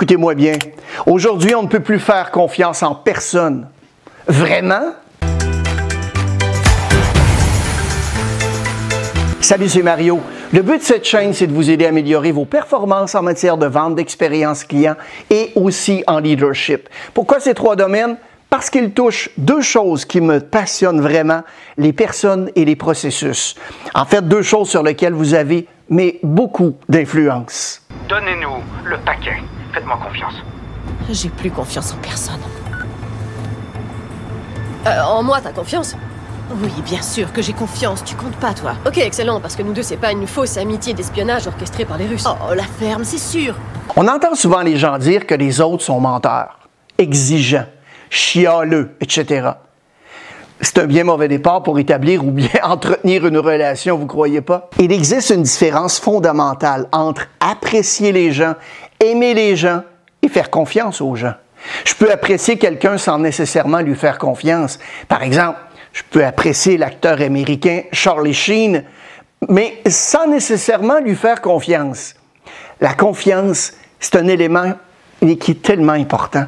Écoutez-moi bien. Aujourd'hui, on ne peut plus faire confiance en personne. Vraiment? Salut, c'est Mario. Le but de cette chaîne, c'est de vous aider à améliorer vos performances en matière de vente, d'expérience client et aussi en leadership. Pourquoi ces trois domaines? Parce qu'ils touchent deux choses qui me passionnent vraiment, les personnes et les processus. En fait, deux choses sur lesquelles vous avez, mais beaucoup d'influence. Donnez-nous le paquet. Faites-moi confiance. J'ai plus confiance en personne. Euh, en moi, t'as confiance? Oui, bien sûr que j'ai confiance. Tu comptes pas, toi. Ok, excellent, parce que nous deux, c'est pas une fausse amitié d'espionnage orchestrée par les Russes. Oh, la ferme, c'est sûr. On entend souvent les gens dire que les autres sont menteurs, exigeants, chialeux, etc. C'est un bien mauvais départ pour établir ou bien entretenir une relation, vous croyez pas? Il existe une différence fondamentale entre apprécier les gens, aimer les gens et faire confiance aux gens. Je peux apprécier quelqu'un sans nécessairement lui faire confiance. Par exemple, je peux apprécier l'acteur américain Charlie Sheen, mais sans nécessairement lui faire confiance. La confiance, c'est un élément qui est tellement important.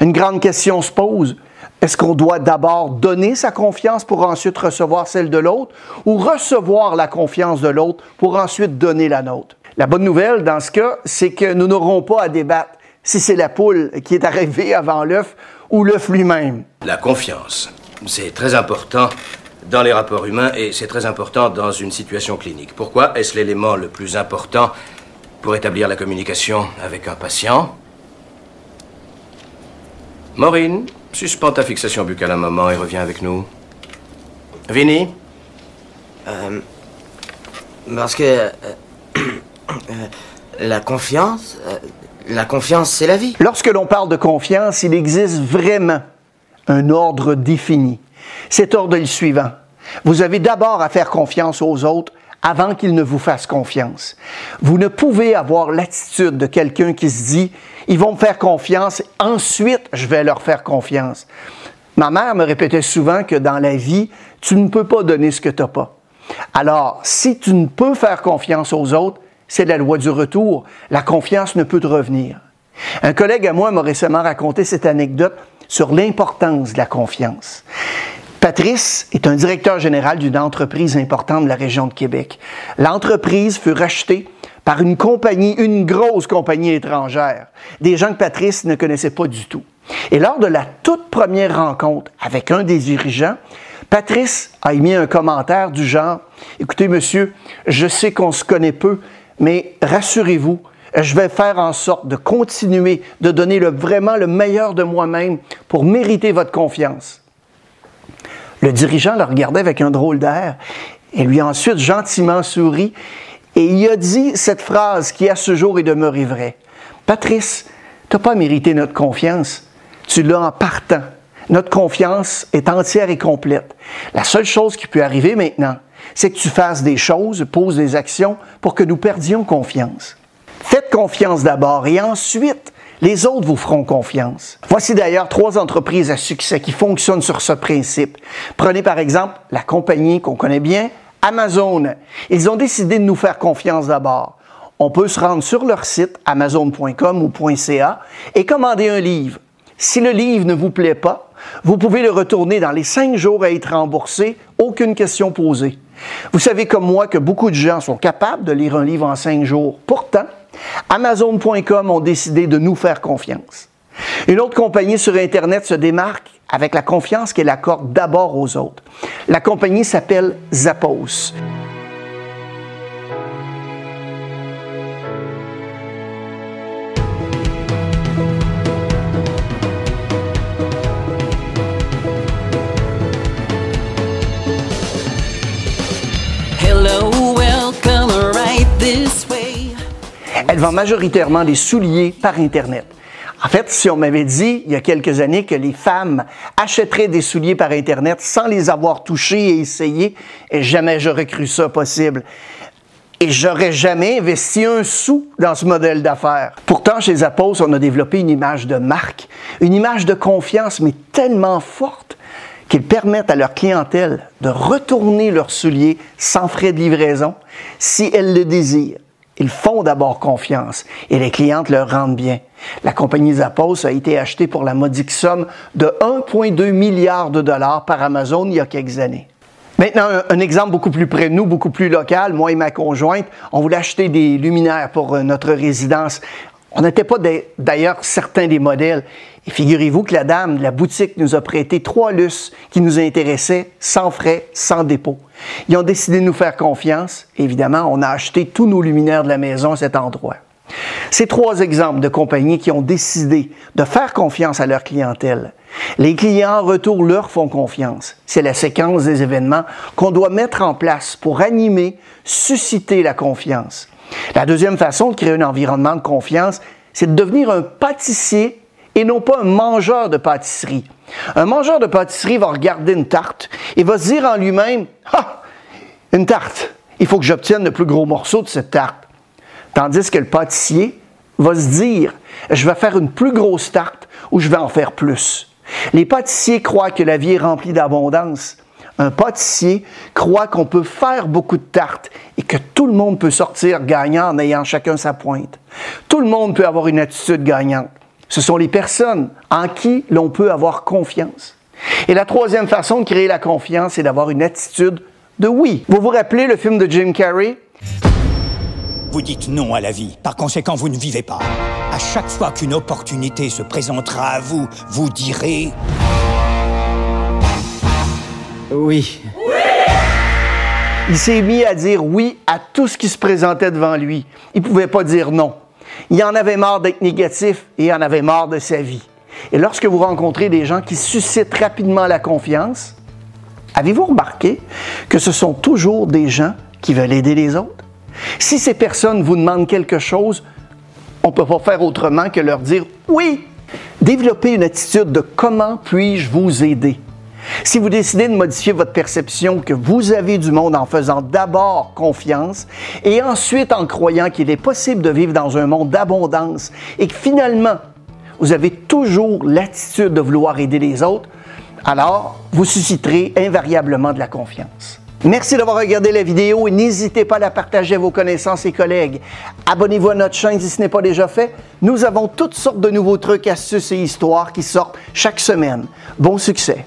Une grande question se pose. Est-ce qu'on doit d'abord donner sa confiance pour ensuite recevoir celle de l'autre ou recevoir la confiance de l'autre pour ensuite donner la nôtre? La bonne nouvelle dans ce cas, c'est que nous n'aurons pas à débattre si c'est la poule qui est arrivée avant l'œuf ou l'œuf lui-même. La confiance, c'est très important dans les rapports humains et c'est très important dans une situation clinique. Pourquoi est-ce l'élément le plus important pour établir la communication avec un patient? Maureen, suspends ta fixation buccale un moment et reviens avec nous. Vinny? Euh, parce que euh, la confiance, euh, la confiance, c'est la vie. Lorsque l'on parle de confiance, il existe vraiment un ordre défini. Cet ordre est le suivant. Vous avez d'abord à faire confiance aux autres avant qu'ils ne vous fassent confiance. Vous ne pouvez avoir l'attitude de quelqu'un qui se dit, ils vont me faire confiance, ensuite je vais leur faire confiance. Ma mère me répétait souvent que dans la vie, tu ne peux pas donner ce que tu n'as pas. Alors, si tu ne peux faire confiance aux autres, c'est la loi du retour. La confiance ne peut revenir. Un collègue à moi m'a récemment raconté cette anecdote sur l'importance de la confiance. Patrice est un directeur général d'une entreprise importante de la région de Québec. L'entreprise fut rachetée par une compagnie, une grosse compagnie étrangère, des gens que Patrice ne connaissait pas du tout. Et lors de la toute première rencontre avec un des dirigeants, Patrice a émis un commentaire du genre Écoutez, monsieur, je sais qu'on se connaît peu, mais rassurez-vous, je vais faire en sorte de continuer de donner le, vraiment le meilleur de moi-même pour mériter votre confiance. Le dirigeant le regardait avec un drôle d'air et lui a ensuite gentiment souri et il a dit cette phrase qui à ce jour est demeurée vraie. Patrice, tu n'as pas mérité notre confiance, tu l'as en partant. Notre confiance est entière et complète. La seule chose qui peut arriver maintenant, c'est que tu fasses des choses, poses des actions pour que nous perdions confiance. Faites confiance d'abord et ensuite, les autres vous feront confiance. Voici d'ailleurs trois entreprises à succès qui fonctionnent sur ce principe. Prenez par exemple la compagnie qu'on connaît bien, Amazon. Ils ont décidé de nous faire confiance d'abord. On peut se rendre sur leur site amazon.com ou .ca et commander un livre. Si le livre ne vous plaît pas, vous pouvez le retourner dans les cinq jours à être remboursé, aucune question posée. Vous savez comme moi que beaucoup de gens sont capables de lire un livre en cinq jours. Pourtant, Amazon.com ont décidé de nous faire confiance. Une autre compagnie sur Internet se démarque avec la confiance qu'elle accorde d'abord aux autres. La compagnie s'appelle Zappos. Elle vend majoritairement des souliers par Internet. En fait, si on m'avait dit il y a quelques années que les femmes achèteraient des souliers par Internet sans les avoir touchés et essayés, jamais j'aurais cru ça possible. Et j'aurais jamais investi un sou dans ce modèle d'affaires. Pourtant, chez Zappos, on a développé une image de marque, une image de confiance, mais tellement forte qu'ils permettent à leur clientèle de retourner leurs souliers sans frais de livraison si elles le désirent. Ils font d'abord confiance et les clientes leur rendent bien. La compagnie Zappos a été achetée pour la modique somme de 1,2 milliard de dollars par Amazon il y a quelques années. Maintenant, un, exemple beaucoup plus près de nous, beaucoup plus local. Moi et ma conjointe, on voulait acheter des luminaires pour euh, notre résidence. On n'était pas d'ailleurs certains des modèles. Et figurez-vous que la dame de la boutique nous a prêté trois lustres qui nous intéressaient sans frais, sans dépôt. Ils ont décidé de nous faire confiance. Évidemment, on a acheté tous nos luminaires de la maison à cet endroit. Ces trois exemples de compagnies qui ont décidé de faire confiance à leur clientèle. Les clients en retour leur font confiance. C'est la séquence des événements qu'on doit mettre en place pour animer, susciter la confiance. La deuxième façon de créer un environnement de confiance, c'est de devenir un pâtissier et non pas un mangeur de pâtisserie. Un mangeur de pâtisserie va regarder une tarte et va se dire en lui-même Ah, une tarte, il faut que j'obtienne le plus gros morceau de cette tarte. Tandis que le pâtissier va se dire Je vais faire une plus grosse tarte ou je vais en faire plus. Les pâtissiers croient que la vie est remplie d'abondance. Un pâtissier croit qu'on peut faire beaucoup de tartes et que tout le monde peut sortir gagnant en ayant chacun sa pointe. Tout le monde peut avoir une attitude gagnante. Ce sont les personnes en qui l'on peut avoir confiance. Et la troisième façon de créer la confiance, c'est d'avoir une attitude de oui. Vous vous rappelez le film de Jim Carrey? Vous dites non à la vie. Par conséquent, vous ne vivez pas. À chaque fois qu'une opportunité se présentera à vous, vous direz... Oui. Il s'est mis à dire oui à tout ce qui se présentait devant lui. Il ne pouvait pas dire non. Il en avait marre d'être négatif et il en avait marre de sa vie. Et lorsque vous rencontrez des gens qui suscitent rapidement la confiance, avez-vous remarqué que ce sont toujours des gens qui veulent aider les autres? Si ces personnes vous demandent quelque chose, on ne peut pas faire autrement que leur dire oui. Développer une attitude de comment puis-je vous aider? Si vous décidez de modifier votre perception que vous avez du monde en faisant d'abord confiance et ensuite en croyant qu'il est possible de vivre dans un monde d'abondance et que finalement, vous avez toujours l'attitude de vouloir aider les autres, alors vous susciterez invariablement de la confiance. Merci d'avoir regardé la vidéo et n'hésitez pas à la partager à vos connaissances et collègues. Abonnez-vous à notre chaîne si ce n'est pas déjà fait. Nous avons toutes sortes de nouveaux trucs, astuces et histoires qui sortent chaque semaine. Bon succès!